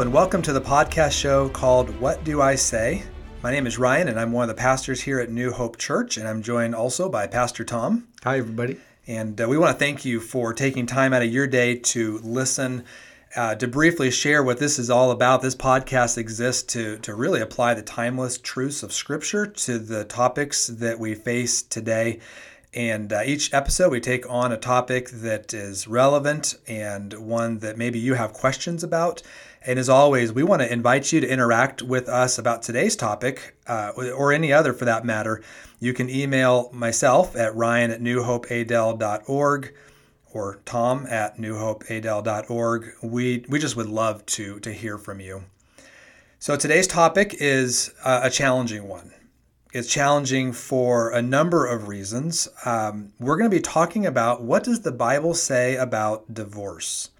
Hello, and welcome to the podcast show called What Do I Say? My name is Ryan, and I'm one of the pastors here at New Hope Church, and I'm joined also by Pastor Tom. Hi, everybody. And uh, we want to thank you for taking time out of your day to listen, uh, to briefly share what this is all about. This podcast exists to, to really apply the timeless truths of Scripture to the topics that we face today. And uh, each episode, we take on a topic that is relevant and one that maybe you have questions about. And as always, we want to invite you to interact with us about today's topic uh, or any other for that matter. You can email myself at ryan at newhopeadel.org or tom at newhopeadel.org. We, we just would love to, to hear from you. So today's topic is uh, a challenging one. It's challenging for a number of reasons. Um, we're going to be talking about what does the Bible say about divorce?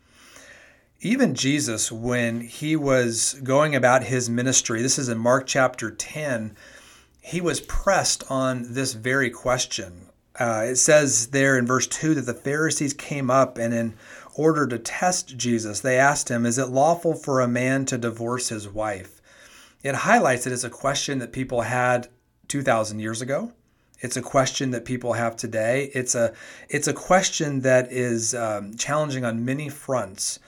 Even Jesus, when he was going about his ministry, this is in Mark chapter 10, he was pressed on this very question. Uh, it says there in verse 2 that the Pharisees came up and, in order to test Jesus, they asked him, Is it lawful for a man to divorce his wife? It highlights it as a question that people had 2,000 years ago. It's a question that people have today. It's a it's a question that is um, challenging on many fronts.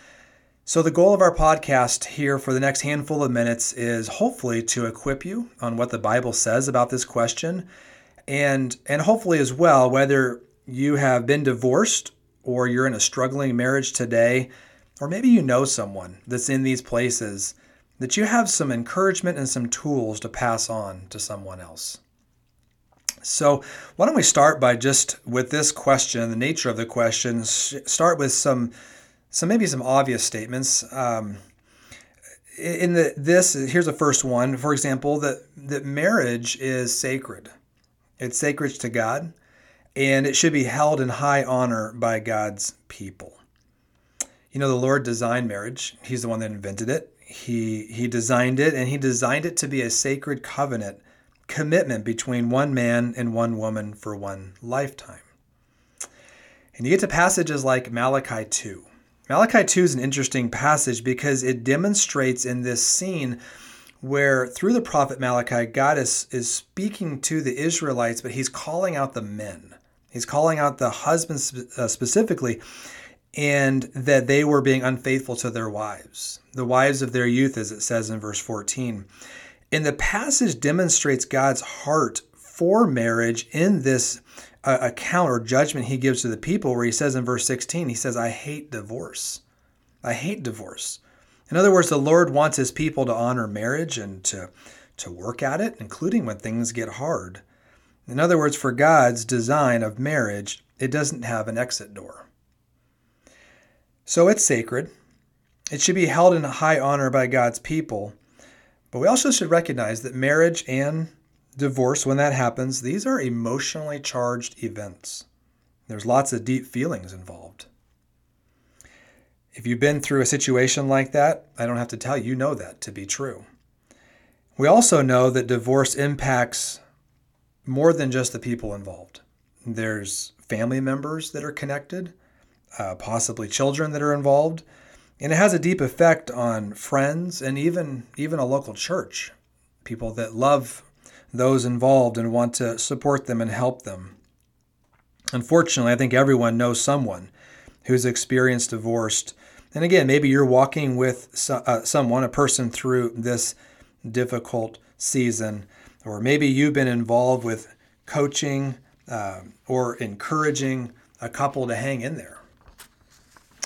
So the goal of our podcast here for the next handful of minutes is hopefully to equip you on what the Bible says about this question, and and hopefully as well whether you have been divorced or you're in a struggling marriage today, or maybe you know someone that's in these places that you have some encouragement and some tools to pass on to someone else. So, why don't we start by just with this question, the nature of the question, start with some, some maybe some obvious statements. Um, in the this here's the first one. For example, that that marriage is sacred. It's sacred to God, and it should be held in high honor by God's people. You know, the Lord designed marriage. He's the one that invented it. He, he designed it, and he designed it to be a sacred covenant commitment between one man and one woman for one lifetime. And you get to passages like Malachi 2. Malachi 2 is an interesting passage because it demonstrates in this scene where through the prophet Malachi, God is, is speaking to the Israelites, but he's calling out the men. He's calling out the husbands uh, specifically, and that they were being unfaithful to their wives, the wives of their youth, as it says in verse 14. And the passage demonstrates God's heart for marriage in this uh, account or judgment he gives to the people, where he says in verse 16, he says, I hate divorce. I hate divorce. In other words, the Lord wants his people to honor marriage and to, to work at it, including when things get hard. In other words, for God's design of marriage, it doesn't have an exit door. So it's sacred. It should be held in high honor by God's people. But we also should recognize that marriage and divorce, when that happens, these are emotionally charged events. There's lots of deep feelings involved. If you've been through a situation like that, I don't have to tell you, you know that to be true. We also know that divorce impacts more than just the people involved. There's family members that are connected, uh, possibly children that are involved, and it has a deep effect on friends and even even a local church, people that love those involved and want to support them and help them. Unfortunately, I think everyone knows someone who's experienced divorce. And again, maybe you're walking with uh, someone, a person through this difficult season, or maybe you've been involved with coaching uh, or encouraging a couple to hang in there.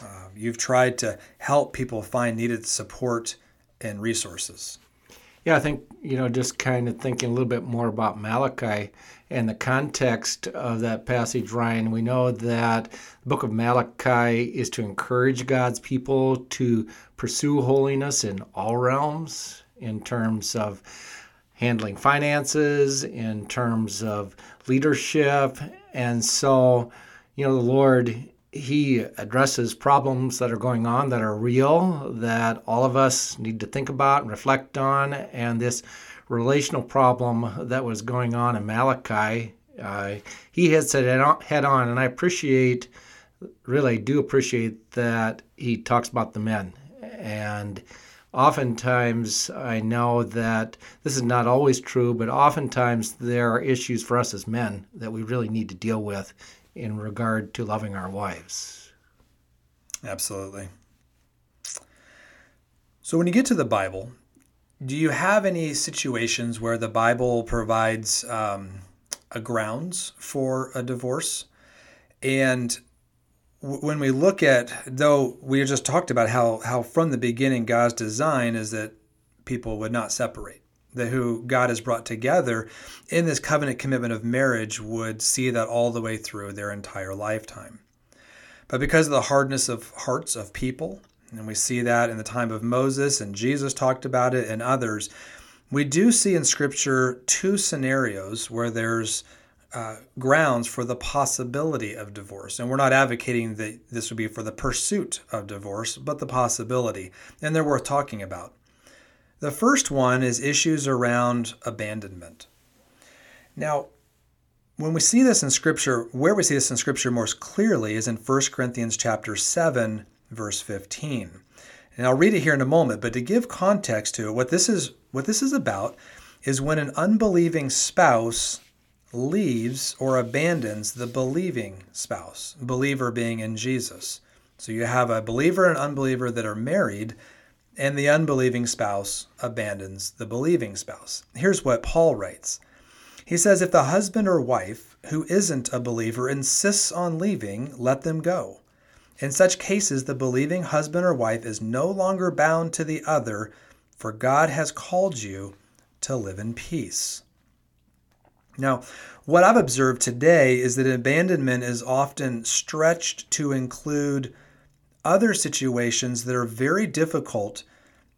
Uh, you've tried to help people find needed support and resources. Yeah, I think, you know, just kind of thinking a little bit more about Malachi and the context of that passage, Ryan, we know that the book of Malachi is to encourage God's people to pursue holiness in all realms in terms of handling finances, in terms of leadership. And so, you know, the Lord he addresses problems that are going on that are real, that all of us need to think about and reflect on. And this relational problem that was going on in Malachi, uh, he hits it head on. And I appreciate, really do appreciate that he talks about the men. And oftentimes I know that this is not always true, but oftentimes there are issues for us as men that we really need to deal with in regard to loving our wives. Absolutely. So when you get to the Bible, do you have any situations where the Bible provides um, a grounds for a divorce? And when we look at though we just talked about how how from the beginning God's design is that people would not separate who God has brought together in this covenant commitment of marriage would see that all the way through their entire lifetime but because of the hardness of hearts of people and we see that in the time of Moses and Jesus talked about it and others we do see in scripture two scenarios where there's uh, grounds for the possibility of divorce. And we're not advocating that this would be for the pursuit of divorce, but the possibility. And they're worth talking about. The first one is issues around abandonment. Now, when we see this in scripture, where we see this in scripture most clearly is in 1 Corinthians chapter 7, verse 15. And I'll read it here in a moment, but to give context to it, what this is what this is about is when an unbelieving spouse leaves or abandons the believing spouse, believer being in Jesus. So you have a believer and unbeliever that are married, and the unbelieving spouse abandons the believing spouse. Here's what Paul writes He says, If the husband or wife who isn't a believer insists on leaving, let them go. In such cases, the believing husband or wife is no longer bound to the other, for God has called you to live in peace. Now, what I've observed today is that abandonment is often stretched to include other situations that are very difficult.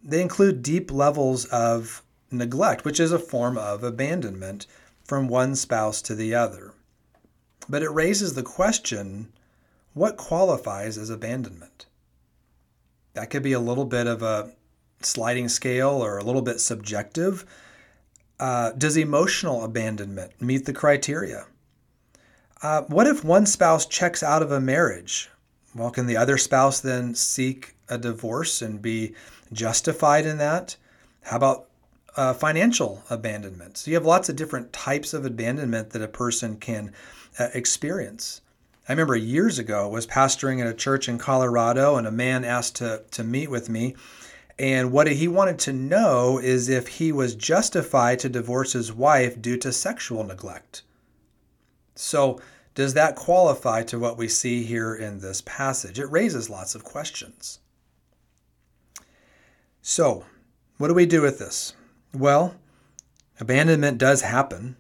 They include deep levels of neglect, which is a form of abandonment from one spouse to the other. But it raises the question what qualifies as abandonment? That could be a little bit of a sliding scale or a little bit subjective. Uh, does emotional abandonment meet the criteria? Uh, what if one spouse checks out of a marriage? Well, can the other spouse then seek a divorce and be justified in that? How about uh, financial abandonment? So you have lots of different types of abandonment that a person can uh, experience. I remember years ago was pastoring at a church in Colorado, and a man asked to to meet with me and what he wanted to know is if he was justified to divorce his wife due to sexual neglect. So, does that qualify to what we see here in this passage? It raises lots of questions. So, what do we do with this? Well, abandonment does happen.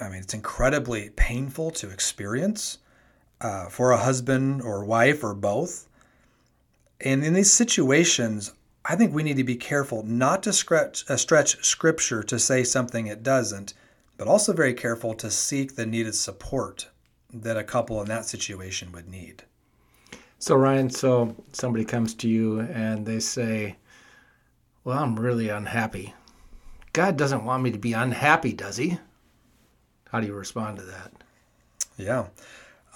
I mean, it's incredibly painful to experience uh, for a husband or wife or both. And in these situations, I think we need to be careful not to stretch, uh, stretch scripture to say something it doesn't, but also very careful to seek the needed support that a couple in that situation would need. So, Ryan, so somebody comes to you and they say, Well, I'm really unhappy. God doesn't want me to be unhappy, does he? How do you respond to that? Yeah.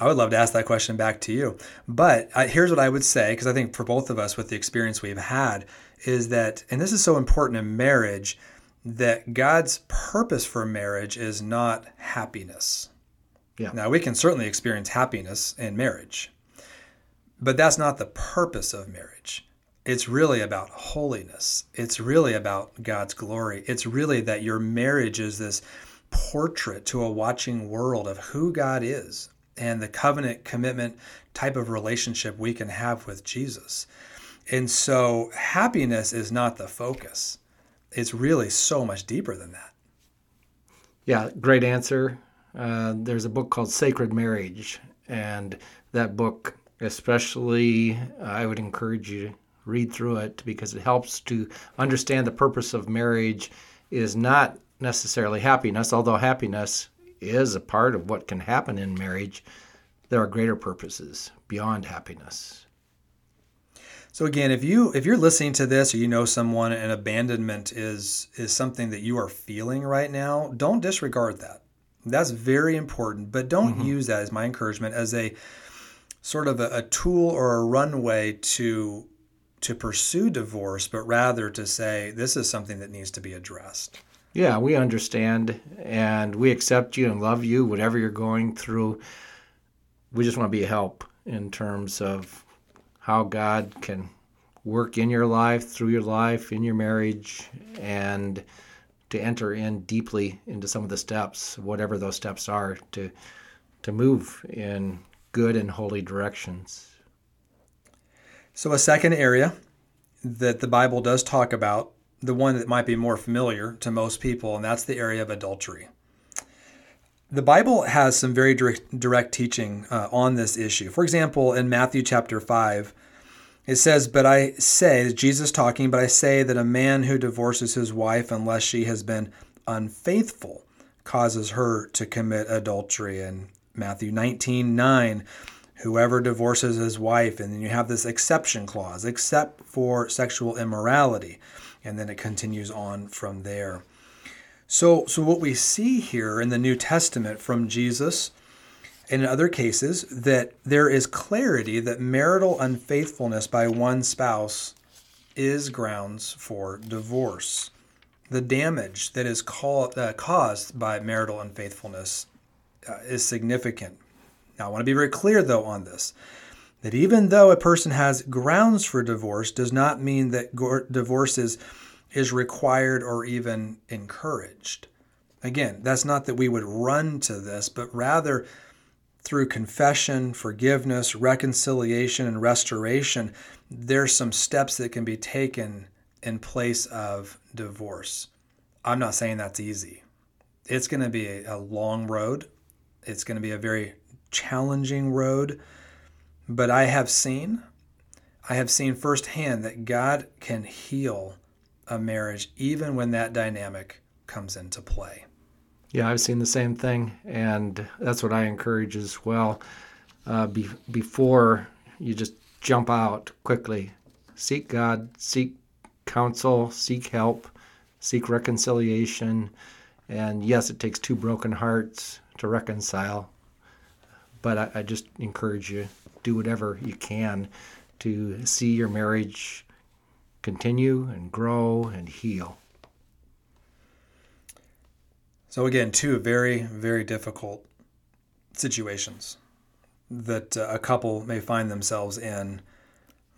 I would love to ask that question back to you. But uh, here's what I would say, because I think for both of us, with the experience we've had, is that, and this is so important in marriage, that God's purpose for marriage is not happiness. Yeah. Now, we can certainly experience happiness in marriage, but that's not the purpose of marriage. It's really about holiness. It's really about God's glory. It's really that your marriage is this portrait to a watching world of who God is, and the covenant commitment type of relationship we can have with Jesus. And so happiness is not the focus. It's really so much deeper than that. Yeah, great answer. Uh, there's a book called Sacred Marriage, and that book, especially, I would encourage you to read through it because it helps to understand the purpose of marriage is not necessarily happiness, although happiness is a part of what can happen in marriage, there are greater purposes beyond happiness. So again, if you if you're listening to this or you know someone and abandonment is is something that you are feeling right now, don't disregard that. That's very important, but don't mm-hmm. use that as my encouragement as a sort of a, a tool or a runway to to pursue divorce, but rather to say this is something that needs to be addressed. Yeah, we understand and we accept you and love you, whatever you're going through. We just want to be a help in terms of how God can work in your life, through your life, in your marriage, and to enter in deeply into some of the steps, whatever those steps are, to to move in good and holy directions. So a second area that the Bible does talk about, the one that might be more familiar to most people, and that's the area of adultery. The Bible has some very direct, direct teaching uh, on this issue. For example, in Matthew chapter 5, it says, But I say, Jesus talking, but I say that a man who divorces his wife unless she has been unfaithful causes her to commit adultery. And Matthew 19, 9, whoever divorces his wife, and then you have this exception clause, except for sexual immorality. And then it continues on from there. So, so what we see here in the New Testament from Jesus in other cases that there is clarity that marital unfaithfulness by one spouse is grounds for divorce. The damage that is call, uh, caused by marital unfaithfulness uh, is significant. Now, I want to be very clear, though, on this that even though a person has grounds for divorce, does not mean that go- divorce is, is required or even encouraged. Again, that's not that we would run to this, but rather through confession, forgiveness, reconciliation, and restoration, there's some steps that can be taken in place of divorce. I'm not saying that's easy. It's going to be a, long road. It's going to be a very challenging road. But I have seen, I have seen firsthand that God can heal a marriage even when that dynamic comes into play. Yeah, I've seen the same thing, and that's what I encourage as well. Uh, be, before you just jump out quickly, seek God, seek counsel, seek help, seek reconciliation. And yes, it takes two broken hearts to reconcile, but I, I just encourage you do whatever you can to see your marriage continue and grow and heal. So, again, two very, very difficult situations that uh, a couple may find themselves in.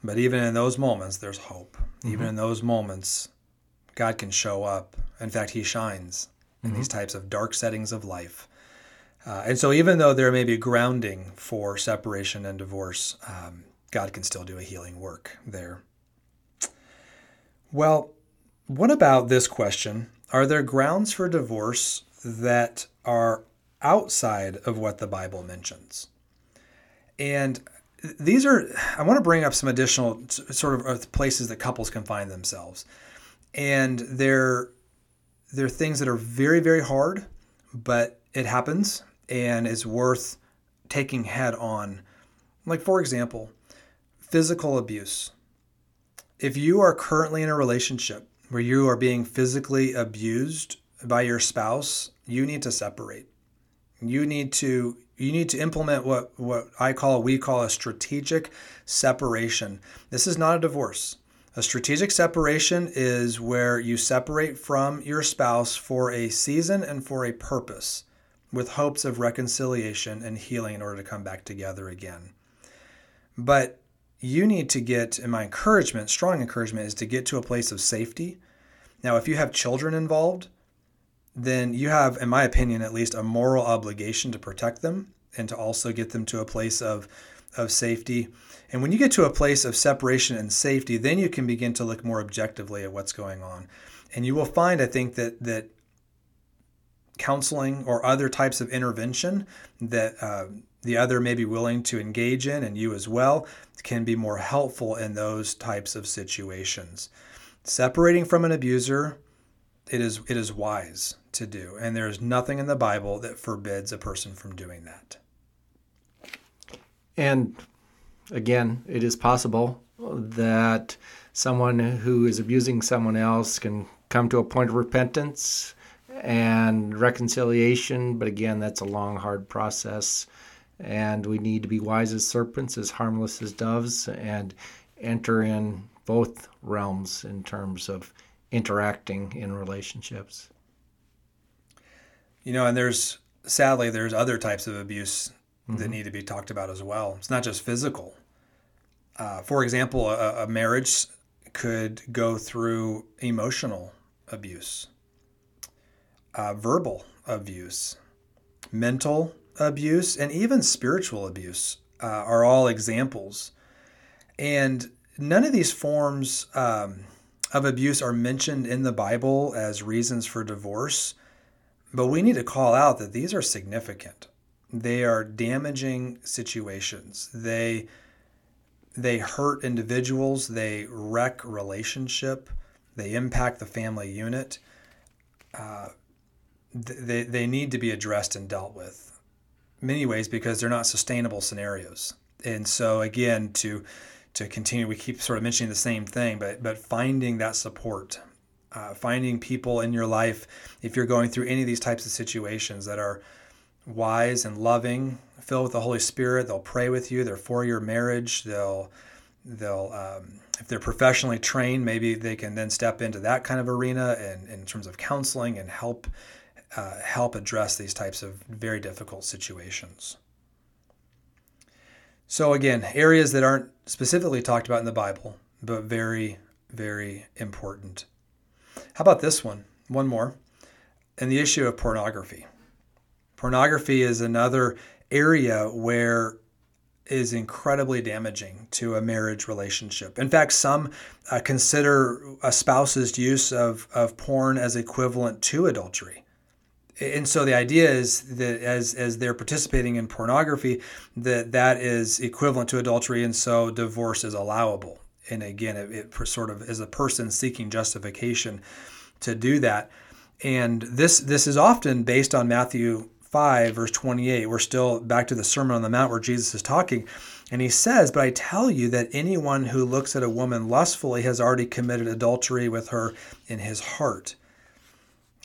But even in those moments, there's hope. Mm-hmm. Even in those moments, God can show up. In fact, He shines in mm-hmm. these types of dark settings of life. Uh, and so, even though there may be grounding for separation and divorce, um, God can still do a healing work there. Well, what about this question? Are there grounds for divorce that are outside of what the Bible mentions? And these are, I want to bring up some additional sort of places that couples can find themselves. And they're, they're things that are very, very hard, but it happens and is worth taking head on. Like, for example, physical abuse. If you are currently in a relationship where you are being physically abused by your spouse, you need to separate. You need to you need to implement what what I call we call a strategic separation. This is not a divorce. A strategic separation is where you separate from your spouse for a season and for a purpose with hopes of reconciliation and healing in order to come back together again. But you need to get, and my encouragement, strong encouragement, is to get to a place of safety. Now, if you have children involved, then you have, in my opinion at least, a moral obligation to protect them and to also get them to a place of, of safety. And when you get to a place of separation and safety, then you can begin to look more objectively at what's going on. And you will find, I think, that that counseling or other types of intervention that uh, the other may be willing to engage in, and you as well, can be more helpful in those types of situations. Separating from an abuser, it is it is wise to do. And there is nothing in the Bible that forbids a person from doing that. And again, it is possible that someone who is abusing someone else can come to a point of repentance and reconciliation. But again, that's a long, hard process. And we need to be wise as serpents, as harmless as doves, and enter in both realms in terms of interacting in relationships. You know, and there's sadly there's other types of abuse Mm-hmm. that need to be talked about as well. It's not just physical. Uh, for example, a, a marriage could go through emotional abuse, uh, verbal abuse, mental abuse, and even spiritual abuse uh, are all examples. And none of these forms um, of abuse are mentioned in the Bible as reasons for divorce, but we need to call out that these are significant. They are damaging situations. They they hurt individuals, they wreck relationship, they impact the family unit. Uh, they, they need to be addressed and dealt with many ways because they're not sustainable scenarios. And so again, to to continue, we keep sort of mentioning the same thing, but but finding that support, uh, finding people in your life, if you're going through any of these types of situations that are wise and loving, filled with the Holy Spirit. They'll pray with you. They're for your marriage. They'll they'll um, if they're professionally trained, maybe they can then step into that kind of arena and in terms of counseling and help uh, help address these types of very difficult situations. So again, areas that aren't specifically talked about in the Bible, but very very important. How about this one? One more, and the issue of pornography. Pornography is another area where is incredibly damaging to a marriage relationship. In fact, some uh, consider a spouse's use of, of porn as equivalent to adultery. And so the idea is that as, as they're participating in pornography, that that is equivalent to adultery, and so divorce is allowable. And again, it, it sort of is a person seeking justification to do that. And this this is often based on Matthew 5, verse 28. We're still back to the Sermon on the Mount where Jesus is talking. And he says, But I tell you that anyone who looks at a woman lustfully has already committed adultery with her in his heart.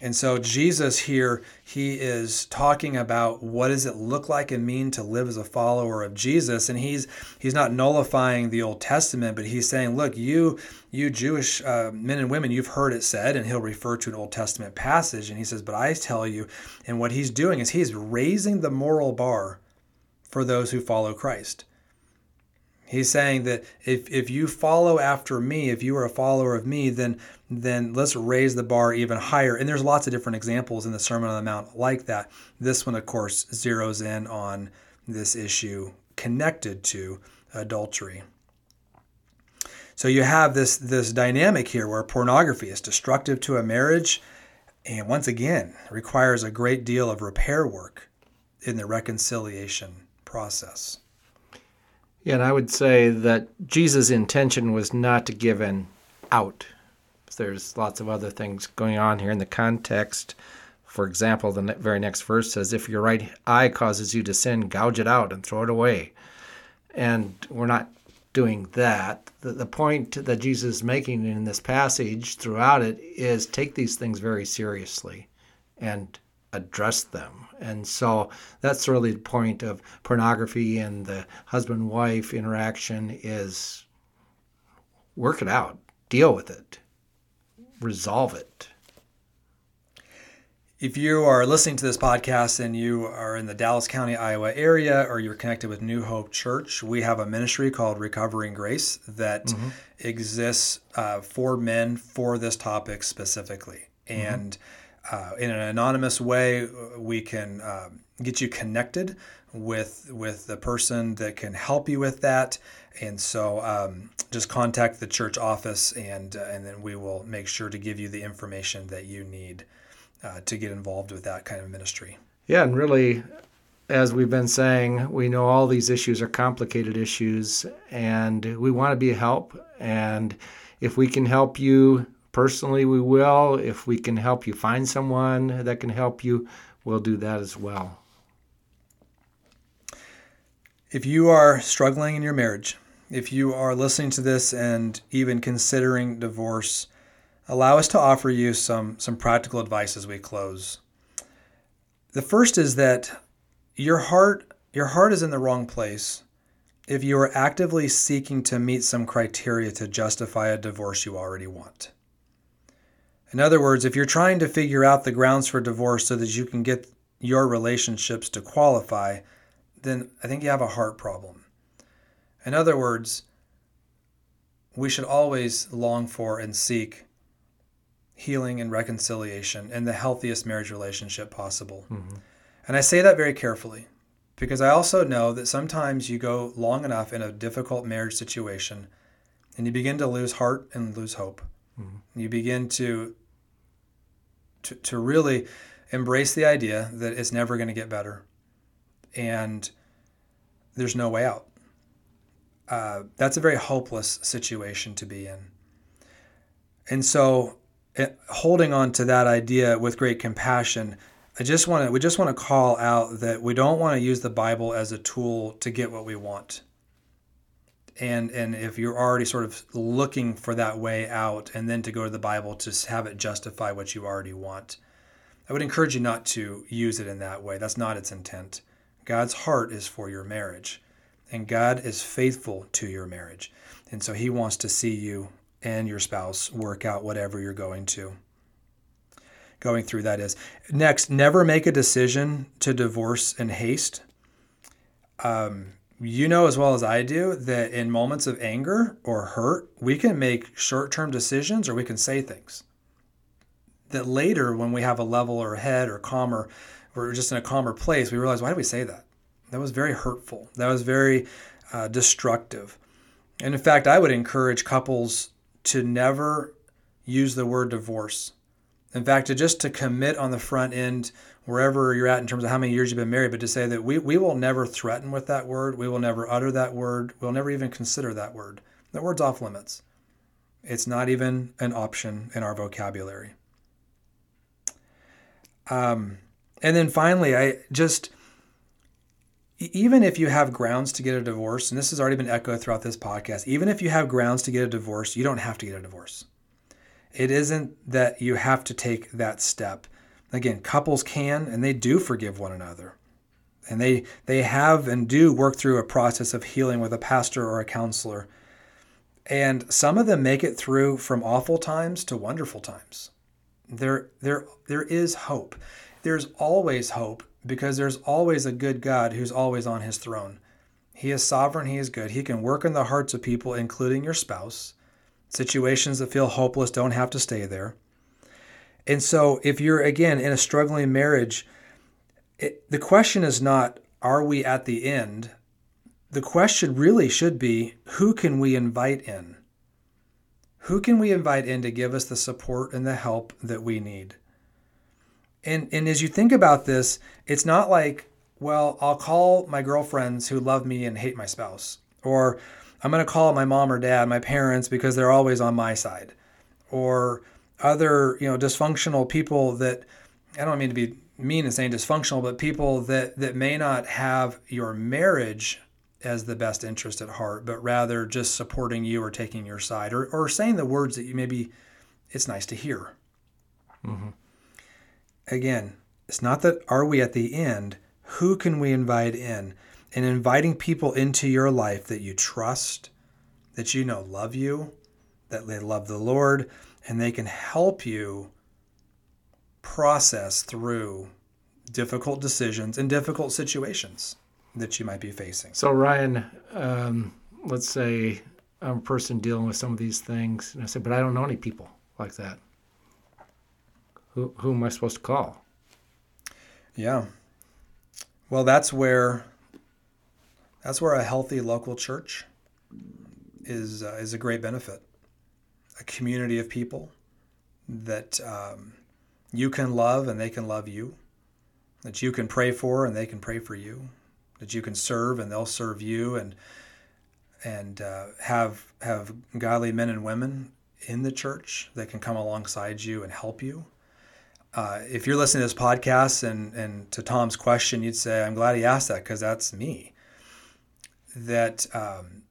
And so Jesus here, he is talking about what does it look like and mean to live as a follower of Jesus, and he's he's not nullifying the Old Testament, but he's saying, look, you you Jewish uh, men and women, you've heard it said, and he'll refer to an Old Testament passage, and he says, but I tell you, and what he's doing is he's raising the moral bar for those who follow Christ. He's saying that if, if you follow after me, if you are a follower of me, then then let's raise the bar even higher. And there's lots of different examples in the Sermon on the Mount like that. This one, of course, zeroes in on this issue connected to adultery. So you have this this dynamic here where pornography is destructive to a marriage, and once again requires a great deal of repair work in the reconciliation process. Yeah, and I would say that Jesus' intention was not to give an out. There's lots of other things going on here in the context. For example, the very next verse says, If your right eye causes you to sin, gouge it out and throw it away. And we're not doing that. The, the point that Jesus is making in this passage throughout it is take these things very seriously and address them. And so that's really the point of pornography and the husband wife interaction is work it out, deal with it, resolve it. If you are listening to this podcast and you are in the Dallas County, Iowa area, or you're connected with New Hope Church, we have a ministry called Recovering Grace that mm-hmm. exists uh, for men for this topic specifically. Mm-hmm. And uh, in an anonymous way, we can uh, get you connected with with the person that can help you with that. And so, um, just contact the church office, and uh, and then we will make sure to give you the information that you need uh, to get involved with that kind of ministry. Yeah, and really, as we've been saying, we know all these issues are complicated issues, and we want to be a help. And if we can help you personally, we will. If we can help you find someone that can help you, we'll do that as well. If you are struggling in your marriage, if you are listening to this and even considering divorce, allow us to offer you some, some practical advice as we close. The first is that your heart your heart is in the wrong place if you are actively seeking to meet some criteria to justify a divorce you already want. In other words, if you're trying to figure out the grounds for divorce so that you can get your relationships to qualify, then I think you have a heart problem. In other words, we should always long for and seek healing and reconciliation and the healthiest marriage relationship possible. Mm-hmm. And I say that very carefully because I also know that sometimes you go long enough in a difficult marriage situation and you begin to lose heart and lose hope. Mm-hmm. You begin to, to to really embrace the idea that it's never going to get better and there's no way out. Uh, that's a very hopeless situation to be in. And so, it, eh, holding on to that idea with great compassion, I just want to we just want to call out that we don't want to use the Bible as a tool to get what we want. And and if you're already sort of looking for that way out, and then to go to the Bible to have it justify what you already want, I would encourage you not to use it in that way. That's not its intent. God's heart is for your marriage and God is faithful to your marriage. And so he wants to see you and your spouse work out whatever you're going to going through that is. Next, never make a decision to divorce in haste. Um, you know as well as I do that in moments of anger or hurt, we can make short term decisions or we can say things that later, when we have a leveler head or calmer, we're just in a calmer place, we realize, why did we say that? That was very hurtful. That was very uh, destructive. And in fact, I would encourage couples to never use the word divorce. In fact, to just to commit on the front end, wherever you're at in terms of how many years you've been married, but to say that we, we will never threaten with that word, we will never utter that word, we'll never even consider that word. That word's off limits. It's not even an option in our vocabulary. Um, and then finally, I just even if you have grounds to get a divorce, and this has already been echoed throughout this podcast, even if you have grounds to get a divorce, you don't have to get a divorce. It isn't that you have to take that step. Again, couples can and they do forgive one another. And they they have and do work through a process of healing with a pastor or a counselor. And some of them make it through from awful times to wonderful times. There there there is hope. There's always hope because there's always a good God who's always on his throne. He is sovereign, he is good. He can work in the hearts of people, including your spouse. Situations that feel hopeless don't have to stay there. And so, if you're again in a struggling marriage, it, the question is not, are we at the end? The question really should be, who can we invite in? Who can we invite in to give us the support and the help that we need? And and as you think about this, it's not like, well, I'll call my girlfriends who love me and hate my spouse, or I'm going to call my mom or dad, my parents because they're always on my side, or other, you know, dysfunctional people that I don't mean to be mean and saying dysfunctional, but people that that may not have your marriage as the best interest at heart, but rather just supporting you or taking your side or, or saying the words that you maybe it's nice to hear. Mm-hmm again, it's not that are we at the end, who can we invite in? And inviting people into your life that you trust, that you know love you, that they love the Lord, and they can help you process through difficult decisions and difficult situations that you might be facing. So, Ryan, um, let's say I'm a person dealing with some of these things, and I said, but I don't know any people like that. Who, who am I supposed to call? Yeah. Well, that's where that's where a healthy local church is uh, is a great benefit. A community of people that um, you can love and they can love you, that you can pray for and they can pray for you, that you can serve and they'll serve you, and and uh, have have godly men and women in the church that can come alongside you and help you uh, if you're listening to this podcast and, and to Tom's question, you'd say, I'm glad he asked that because that's me. That um,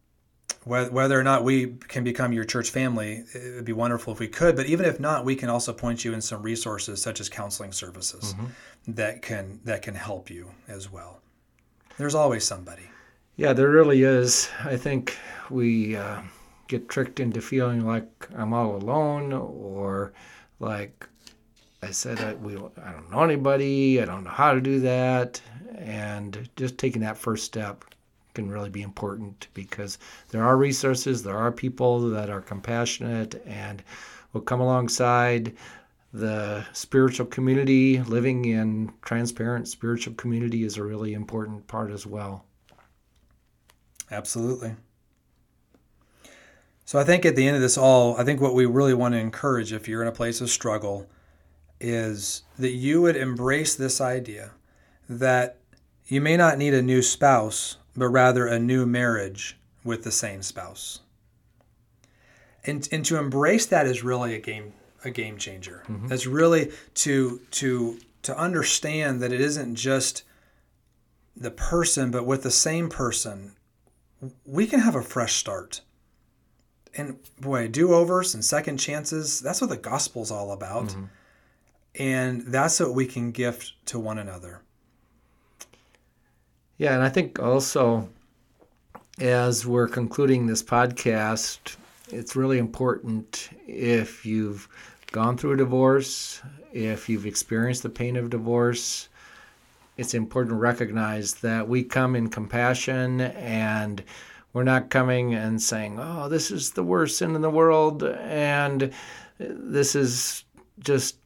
whether, or not we can become your church family, it would be wonderful if we could. But even if not, we can also point you in some resources such as counseling services mm-hmm. that can that can help you as well. There's always somebody. Yeah, there really is. I think we uh, get tricked into feeling like I'm all alone, or like I said, I, we, I don't know anybody, I don't know how to do that. And just taking that first step can really be important because there are resources, there are people that are compassionate and will come alongside the spiritual community. Living in transparent spiritual community is a really important part as well. Absolutely. So I think at the end of this all, I think what we really want to encourage if you're in a place of struggle is that you would embrace this idea that you may not need a new spouse, but rather a new marriage with the same spouse. And, and to embrace that is really a game a game changer. Mm-hmm. It's really to to to understand that it isn't just the person, but with the same person, we can have a fresh start. And boy, do overs and second chances, that's what the gospel's all about. Mm-hmm. And that's what we can gift to one another. Yeah, and I think also as we're concluding this podcast, it's really important if you've gone through a divorce, if you've experienced the pain of divorce, it's important to recognize that we come in compassion and we're not coming and saying, oh, this is the worst sin in the world and this is just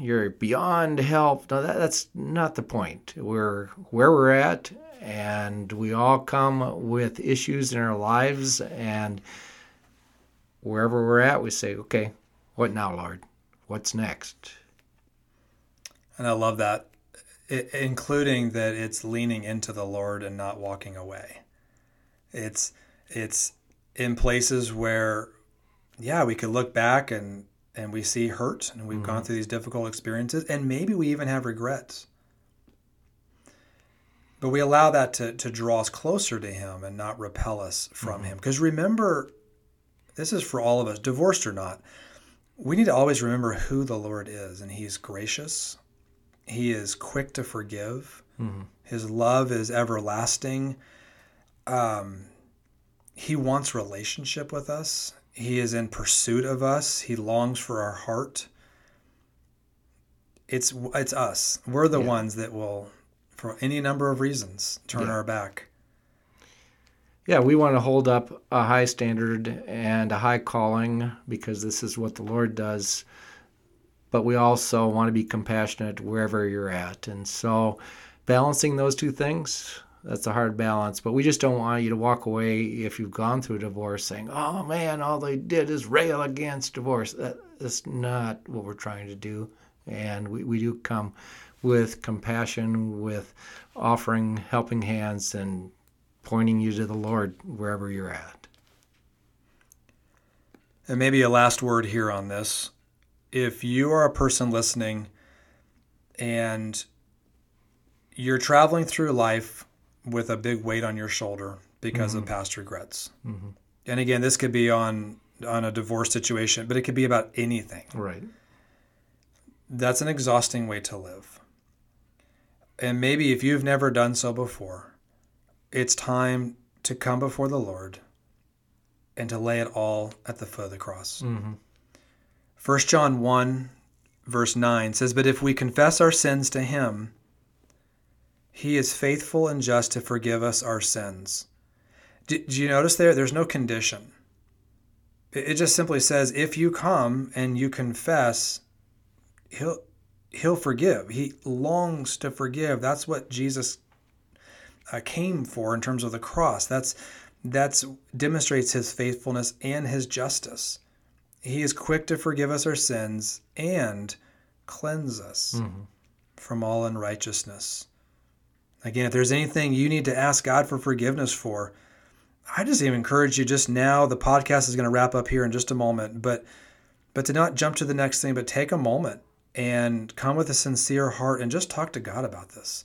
you're beyond help. No, that, that's not the point. We're where we're at, and we all come with issues in our lives, and wherever we're at, we say, okay, what now, Lord? What's next? And I love that, it, including that it's leaning into the Lord and not walking away. It's it's in places where, yeah, we could look back and and we see hurt and we've mm-hmm. gone through these difficult experiences and maybe we even have regrets. But we allow that to, to draw us closer to Him and not repel us from mm-hmm. Him. Because remember, this is for all of us, divorced or not, we need to always remember who the Lord is. And He's gracious, He is quick to forgive, mm-hmm. His love is everlasting. Um, he wants relationship with us. He is in pursuit of us. He longs for our heart. It's it's us. We're the yeah. ones that will, for any number of reasons, turn yeah. our back. Yeah, we want to hold up a high standard and a high calling because this is what the Lord does. But we also want to be compassionate wherever you're at. And so, balancing those two things, that's a hard balance. But we just don't want you to walk away if you've gone through a divorce saying, "Oh man, all they did is rail against divorce." That, that's not what we're trying to do. And we, we do come with compassion, with offering helping hands, and pointing you to the Lord wherever you're at. And maybe a last word here on this. If you are a person listening and you're traveling through life with a big weight on your shoulder because mm-hmm. of past regrets. Mm-hmm. And again, this could be on on a divorce situation, but it could be about anything. Right. That's an exhausting way to live. And maybe if you've never done so before, it's time to come before the Lord and to lay it all at the foot of the cross. Mm-hmm. 1 John 1, verse 9 says, But if we confess our sins to him, he is faithful and just to forgive us our sins. Did, you notice there? There's no condition. It just simply says, if you come and you confess, he'll he'll forgive. He longs to forgive. That's what Jesus uh, came for in terms of the cross. That's that's demonstrates his faithfulness and his justice. He is quick to forgive us our sins and cleanse us mm-hmm. from all unrighteousness. Again, if there's anything you need to ask God for forgiveness for, I just even encourage you just now. The podcast is going to wrap up here in just a moment, but but to not jump to the next thing, but take a moment and come with a sincere heart and just talk to God about this.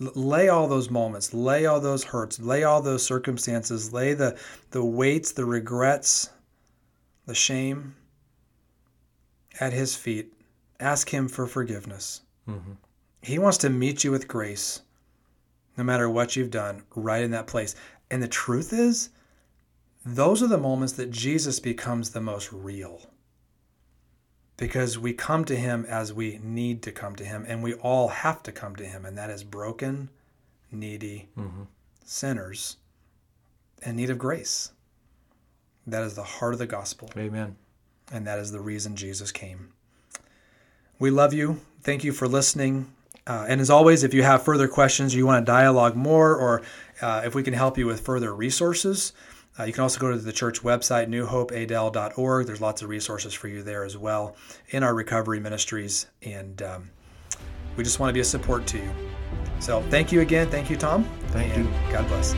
L- lay all those moments, lay all those hurts, lay all those circumstances, lay the the weights, the regrets, the shame at His feet. Ask Him for forgiveness. Mm-hmm. He wants to meet you with grace no matter what you've done, right in that place. And the truth is, those are the moments that Jesus becomes the most real. Because we come to him as we need to come to him, and we all have to come to him, and that is broken, needy mm-hmm. sinners in need of grace. That is the heart of the gospel. Amen. And that is the reason Jesus came. We love you. Thank you for listening. Uh, and as always, if you have further questions, you want to dialogue more, or uh, if we can help you with further resources, uh, you can also go to the church website, newhopeadel.org. There's lots of resources for you there as well in our recovery ministries. And um, we just want to be a support to you. So thank you again. Thank you, Tom. Thank you. God bless.